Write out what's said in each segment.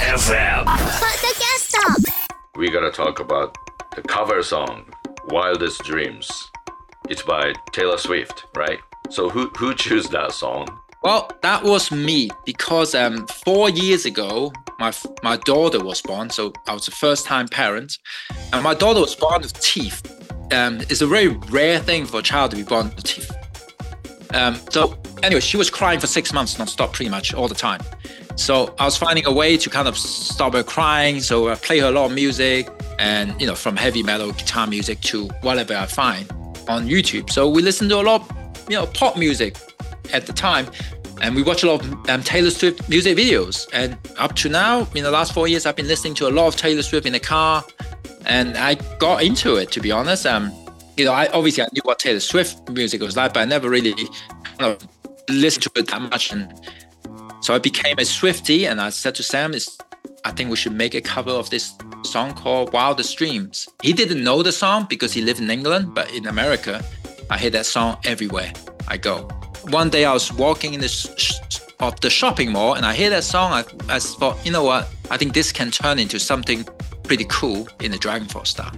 FM. Podcast we gotta talk about the cover song wildest dreams it's by taylor swift right so who who chose that song Well, that was me because um, four years ago, my my daughter was born. So I was a first time parent, and my daughter was born with teeth. Um, it's a very rare thing for a child to be born with teeth. Um, so anyway, she was crying for six months non-stop, pretty much all the time. So I was finding a way to kind of stop her crying. So I play her a lot of music, and you know, from heavy metal guitar music to whatever I find on YouTube. So we listened to a lot, of, you know, pop music at the time, and we watch a lot of um, Taylor Swift music videos. And up to now, in the last four years, I've been listening to a lot of Taylor Swift in the car, and I got into it. To be honest, um, you know, I obviously I knew what Taylor Swift music was like, but I never really kind of listened to it that much. And so I became a Swiftie, and I said to Sam, "Is I think we should make a cover of this song called Wildest Dreams." He didn't know the song because he lived in England, but in America, I hear that song everywhere I go. One day I was walking in the sh- of the shopping mall, and I hear that song. I, I thought, you know what? I think this can turn into something pretty cool in the Dragon Force style.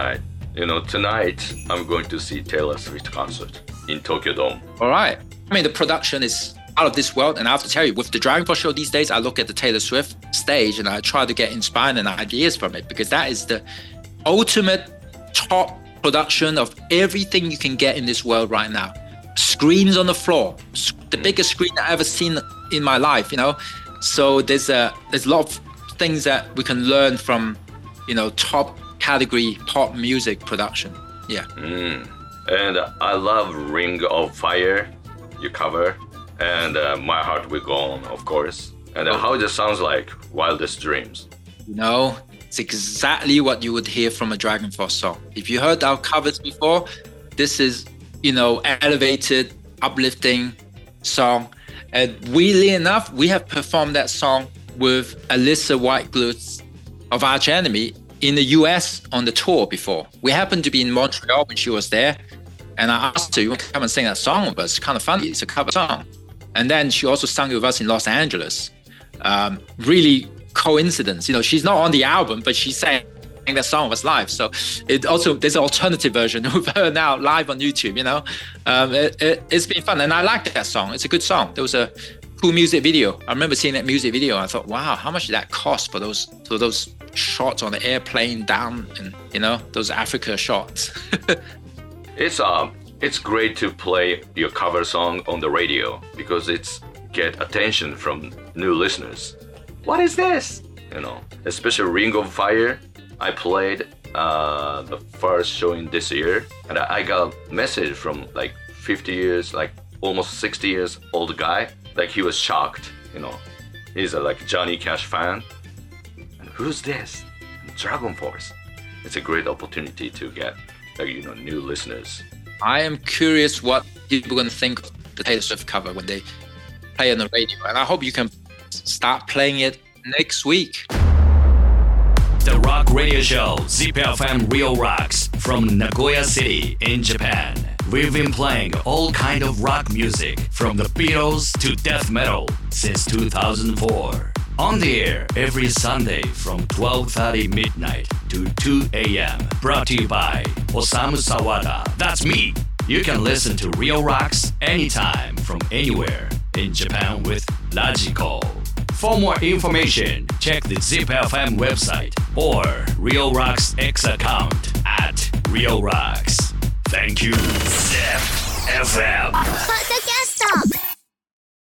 right you know tonight i'm going to see taylor swift concert in tokyo dome All right. I mean, the production is out of this world. And I have to tell you, with the Dragon Force show these days, I look at the Taylor Swift stage and I try to get inspired and ideas from it because that is the ultimate top production of everything you can get in this world right now. Screens on the floor, the mm. biggest screen I've ever seen in my life, you know? So there's a, there's a lot of things that we can learn from, you know, top category pop music production. Yeah. Mm. and i love ring of fire you cover and uh, my heart will go on of course and how it sounds like wildest dreams You know, it's exactly what you would hear from a Dragon Force song. If you heard our covers before, this is, you know, elevated, uplifting song. And weirdly enough, we have performed that song with Alissa White-Gluz of Arch Enemy in the US on the tour before. We happened to be in Montreal when she was there. And I asked her, you want to come and sing that song with us? It's kind of funny. It's a cover song. And then she also sang with us in Los Angeles. Um, really coincidence. You know, she's not on the album, but she sang that song was live. So it also there's an alternative version of her now live on YouTube. You know, um, it, it, it's been fun, and I like that song. It's a good song. There was a cool music video. I remember seeing that music video. I thought, wow, how much did that cost for those for those shots on the airplane down and you know those Africa shots. it's um it's great to play your cover song on the radio because it's get attention from new listeners. What is this? You know especially ring of fire. I played uh, the first showing this year and I, got a message from like 50 years like almost 60 years old guy. Like he was shocked you know. He's a like johnny cash fan. And who's this? Dragon force. It's a great opportunity to get like you know new listeners I am curious what people are going to think of the Taylor Swift cover when they play on the radio, and I hope you can start playing it next week. The Rock Radio Show, ZipFM Real Rocks from Nagoya City in Japan. We've been playing all kind of rock music from the Beatles to death metal since 2004. On the air every Sunday from 12:30 midnight to 2 a.m. Brought to you by Osamu Sawada. That's me. You can listen to Real Rocks anytime from anywhere in Japan with radiko. For more information, check the ZipFM website or Real Rocks X account at Real Rocks. Thank you, Zip FM.